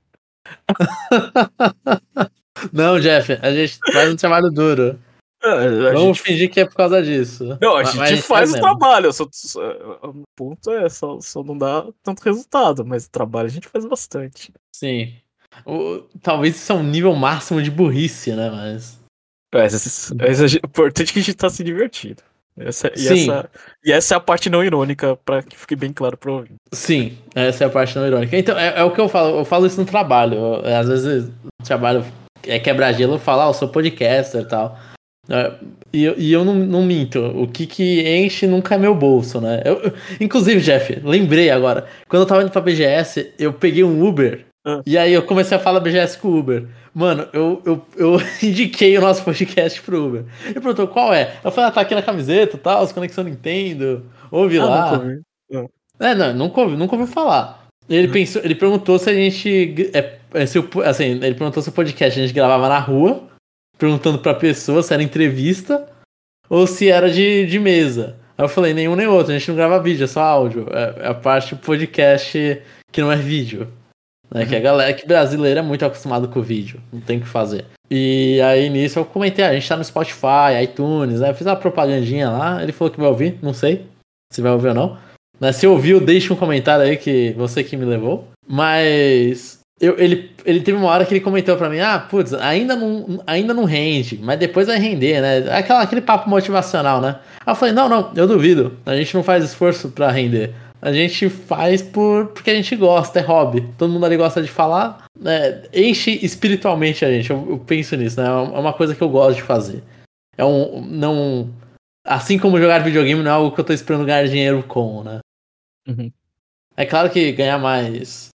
Não, Jeff, a gente faz um trabalho duro. É, a Vamos gente- fingir que é por causa disso. Não, a gente, mas faz o mesmo. trabalho, só, só- o ponto é, só, só não dá tanto resultado, mas o trabalho a gente faz bastante. Sim. O- talvez isso é um nível máximo de burrice, né? Mas. A gente- o importante é que a gente tá se divertindo. Essa, e, Sim. essa, e essa é a parte não irônica, pra que fique bem claro pra ouvir. Sim, essa é a parte não irônica. Então, é, é o que eu falo, eu falo isso no trabalho. Eu- às vezes o trabalho é quebrar-gelo, eu falo, ah, eu sou podcaster e tal. É, E eu, e eu não, não minto. O que que enche nunca é meu bolso, né? Eu- inclusive, Jeff, lembrei agora. Quando eu tava indo pra BGS, eu peguei um Uber. Ah. E aí eu comecei a falar BGS com o Uber. Mano, eu, eu, eu indiquei o nosso podcast pro Uber. Ele perguntou qual é. Eu falei, ah, tá aqui na camiseta e tal, as Conexão Nintendo. Ouve lá. Ah, nunca ouvi. É, não, nunca ouvi, nunca ouvi falar. Ele pensou, ele perguntou se a gente. É, é, se o, assim, ele perguntou se o podcast a gente gravava na rua, perguntando pra pessoa se era entrevista ou se era de, de mesa. Aí eu falei, nenhum nem outro, a gente não grava vídeo, é só áudio. É, é a parte do podcast que não é vídeo. Né? Que a galera que brasileira é muito acostumado com vídeo, não tem o que fazer. E aí nisso eu comentei, ah, a gente tá no Spotify, iTunes, né? Eu fiz uma propagandinha lá, ele falou que vai ouvir, não sei se vai ouvir ou não. Né, se ouviu, deixa um comentário aí que você que me levou. Mas eu, ele, ele teve uma hora que ele comentou pra mim: ah, putz, ainda não, ainda não rende, mas depois vai render, né? Aquela, aquele papo motivacional, né? Aí eu falei: não, não, eu duvido. A gente não faz esforço pra render. A gente faz por porque a gente gosta, é hobby. Todo mundo ali gosta de falar. né? enche espiritualmente a gente. Eu, eu penso nisso, né? É uma coisa que eu gosto de fazer. É um. Não. Assim como jogar videogame não é algo que eu tô esperando ganhar dinheiro com, né? Uhum. É claro que ganhar mais.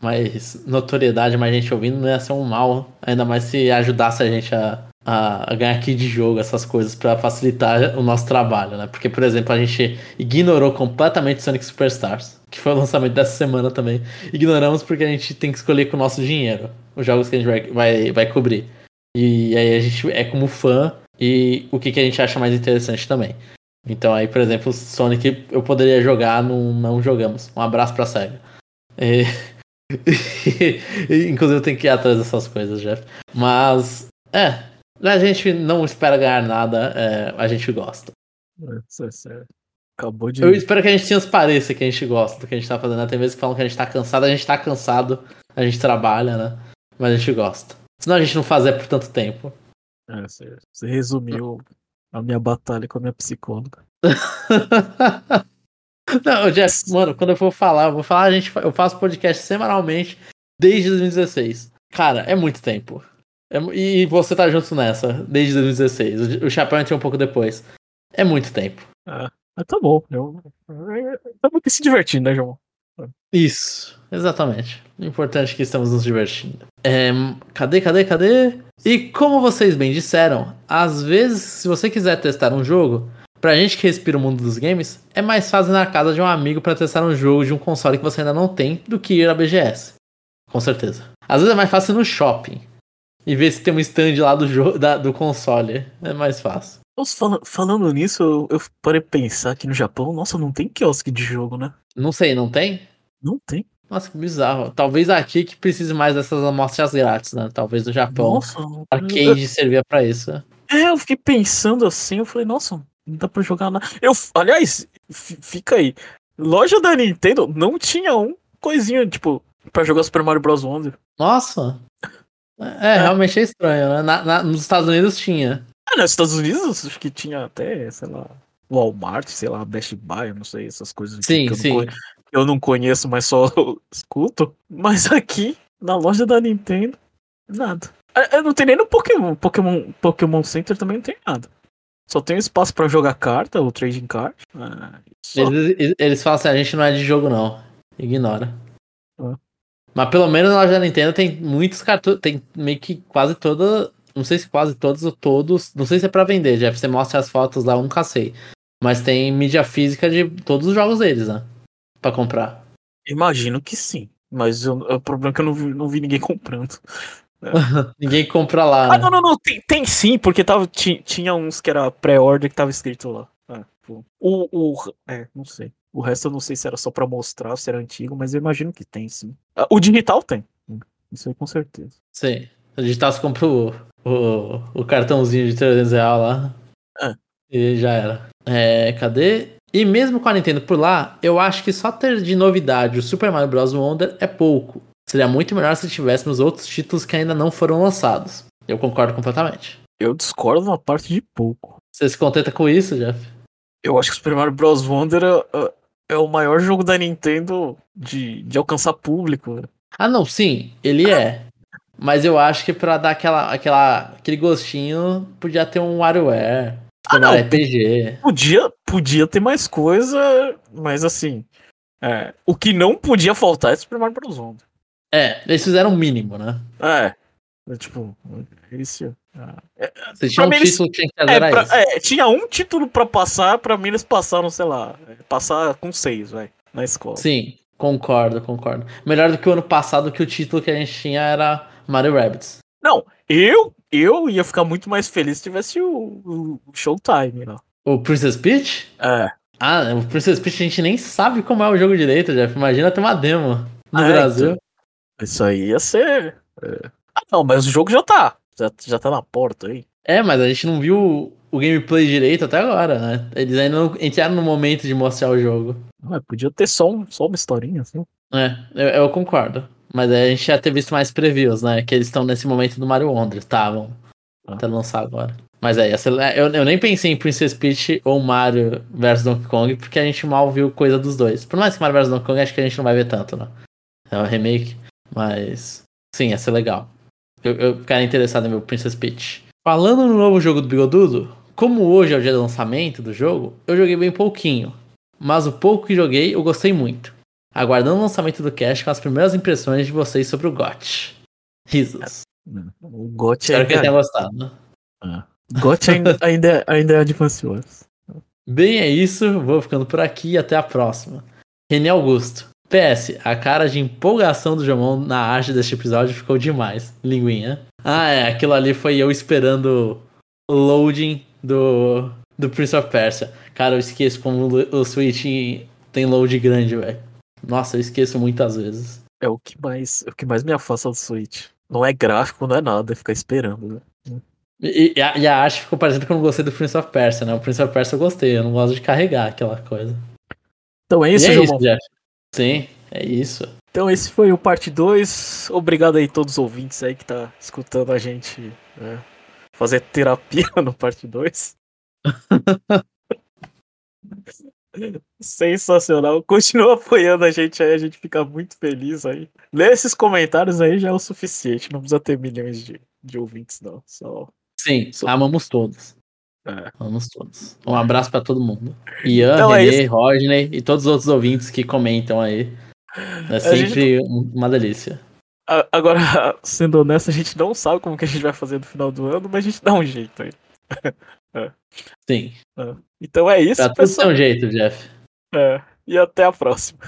Mais notoriedade, mais gente ouvindo não ia ser um mal. Ainda mais se ajudasse a gente a, a, ganhar aqui de jogo, essas coisas, pra facilitar o nosso trabalho, né? Porque, por exemplo, a gente ignorou completamente Sonic Superstars, que foi o lançamento dessa semana também. Ignoramos porque a gente tem que escolher com o nosso dinheiro os jogos que a gente vai, vai, vai cobrir. E aí a gente é como fã e o que, que a gente acha mais interessante também. Então aí, por exemplo, Sonic eu poderia jogar no Não Jogamos. Um abraço pra SEGA. E... e, Inclusive eu tenho que ir atrás dessas coisas, Jeff. Mas, é, a gente não espera ganhar nada, é, a gente gosta. Isso é sério. Acabou de. Eu espero que a gente transpareça que a gente gosta do que a gente tá fazendo. Tem vezes que falam que a gente tá cansado, a gente tá cansado, a gente trabalha, né? Mas a gente gosta. Senão a gente não fazia por tanto tempo. É, você, você resumiu a minha batalha com a minha psicóloga. não, Jeff, mano, quando eu for falar, eu vou falar, a gente, eu faço podcast semanalmente desde 2016. Cara, é muito tempo. É, e você tá junto nessa, desde 2016. O, o Chapéu entrou um pouco depois. É muito tempo. Ah, tá bom. Eu, estamos aqui se divertindo, né, João? Isso, exatamente. O importante é que estamos nos divertindo. É, cadê, cadê, cadê? E como vocês bem disseram, às vezes, se você quiser testar um jogo, pra gente que respira o mundo dos games, é mais fácil ir na casa de um amigo para testar um jogo de um console que você ainda não tem do que ir à BGS. Com certeza. Às vezes é mais fácil ir no shopping e ver se tem um stand lá do, jogo, da, do console. É mais fácil. Fala, falando nisso, eu, eu parei pensar que no Japão, nossa, não tem quiosque de jogo, né? Não sei, não tem? Não tem. Nossa, que bizarro. Talvez aqui que precise mais dessas amostras grátis, né? Talvez no Japão. Nossa, arcade eu... servia pra isso. É, eu fiquei pensando assim, eu falei, nossa, não dá pra jogar nada. Eu, aliás, fica aí. Loja da Nintendo não tinha um coisinha, tipo, pra jogar Super Mario Bros. Wonder. Nossa. É, é, realmente é estranho, né? Na, na, nos Estados Unidos tinha. Ah, nos Estados Unidos acho que tinha até, sei lá, Walmart, sei lá, Best Buy, não sei, essas coisas sim, que eu, sim. Não conheço, eu não conheço, mas só escuto. Mas aqui, na loja da Nintendo, nada. Eu não tem nem no Pokémon. Pokémon, Pokémon Center também não tem nada. Só tem espaço para jogar carta, ou trading card. Ah, eles, eles falam assim, a gente não é de jogo não. Ignora. Ah. Mas pelo menos na loja da Nintendo tem muitos cartões. Tem meio que quase toda. Não sei se quase todos ou todos. Não sei se é pra vender, Jeff. Você mostra as fotos lá, eu nunca sei. Mas tem mídia física de todos os jogos deles, né? Pra comprar. Imagino que sim. Mas eu, o problema é que eu não vi, não vi ninguém comprando. É. ninguém compra lá. Ah, né? não, não, não. Tem, tem sim, porque tava, tinha, uns que era pré-order que tava escrito lá. É, o, o. É, não sei. O resto eu não sei se era só pra mostrar, se era antigo, mas eu imagino que tem, sim. Ah, o digital tem. Isso aí com certeza. Sim. O digital você compra o, o, o cartãozinho de 300 reais lá. É. E já era. É, cadê? E mesmo com a Nintendo por lá, eu acho que só ter de novidade o Super Mario Bros. Wonder é pouco. Seria muito melhor se tivéssemos outros títulos que ainda não foram lançados. Eu concordo completamente. Eu discordo uma parte de pouco. Você se contenta com isso, Jeff? Eu acho que o Super Mario Bros. Wonder é, é o maior jogo da Nintendo de, de alcançar público. Ah, não, sim, ele é. Mas eu acho que pra dar aquela, aquela, aquele gostinho, podia ter um WarioWare. Ah, não, RPG. Podia, podia ter mais coisa, mas assim. É, o que não podia faltar é Super Mario Bros. Wonder. É, eles fizeram o mínimo, né? É. é tipo, esse. É, Você tinha um eles- título que tinha que é, pra- é, tinha um título pra passar, pra mim eles passaram, sei lá, é, passar com seis, vai, na escola. Sim, concordo, concordo. Melhor do que o ano passado, que o título que a gente tinha era Mario Rabbids. Não, eu, eu ia ficar muito mais feliz se tivesse o, o Showtime lá. O Princess Peach? É. Ah, o Princess Peach a gente nem sabe como é o jogo direito, Jeff. Imagina ter uma demo no Ah, é, Brasil. então. Isso aí ia ser. é. Ah, não, mas o jogo já tá. Já, já tá na porta aí. É, mas a gente não viu o, gameplay direito até agora, né? Eles ainda não entraram no momento de mostrar o jogo. Ah, podia ter só, um, só uma historinha, assim. É, eu, eu concordo. Mas aí a gente já ter visto mais previews, né? Que eles estão nesse momento do Mario Wonder, estavam. Ah. Até lançar agora. Mas é, essa, eu, eu nem pensei em Princess Peach ou Mario vs Donkey Kong, porque a gente mal viu coisa dos dois. Por mais que Mario vs Donkey Kong, acho que a gente não vai ver tanto, né? É um remake, mas sim, ia ser legal. Eu, eu ficaria interessado em ver o Princess Peach. Falando no novo jogo do Bigodudo, como hoje é o dia do lançamento do jogo, eu joguei bem pouquinho. Mas o pouco que joguei, eu gostei muito. Aguardando o lançamento do cast com as primeiras impressões de vocês sobre o GOT. Risos. O GOT Espero que tenha gostado. Né? Ah. GOT ainda, ainda, ainda é Advance Wars. Bem, é isso. Vou ficando por aqui e até a próxima. René Augusto. PS, a cara de empolgação do Jomon na arte deste episódio ficou demais. Linguinha. Ah, é. Aquilo ali foi eu esperando o loading do, do Prince of Persia. Cara, eu esqueço como o Switch tem load grande, velho. Nossa, eu esqueço muitas vezes. É o que mais, o que mais me afasta do Switch. Não é gráfico, não é nada, é ficar esperando, né? E, e, a, e, a, arte ficou parecendo que eu não gostei do Prince of Persia, né? O Prince of Persia eu gostei, eu não gosto de carregar aquela coisa. Então é isso, e é isso, Jeff. Sim, é isso. Então esse foi o parte 2. Obrigado aí a todos os ouvintes aí que tá escutando a gente né, fazer terapia no parte 2. Sensacional. Continua apoiando a gente aí, a gente fica muito feliz aí. Ler esses comentários aí já é o suficiente, não precisa ter milhões de, de ouvintes, não. Só. Sim, só... amamos todos. É. Amamos todos. Um abraço para todo mundo. Ian, então, Renê, é Rodney e todos os outros ouvintes que comentam aí. É sempre gente... uma delícia. Agora, sendo honesto, a gente não sabe como que a gente vai fazer no final do ano, mas a gente dá um jeito aí. é. Sim. É. Então é isso, Pra tudo um jeito, Jeff. É. E até a próxima.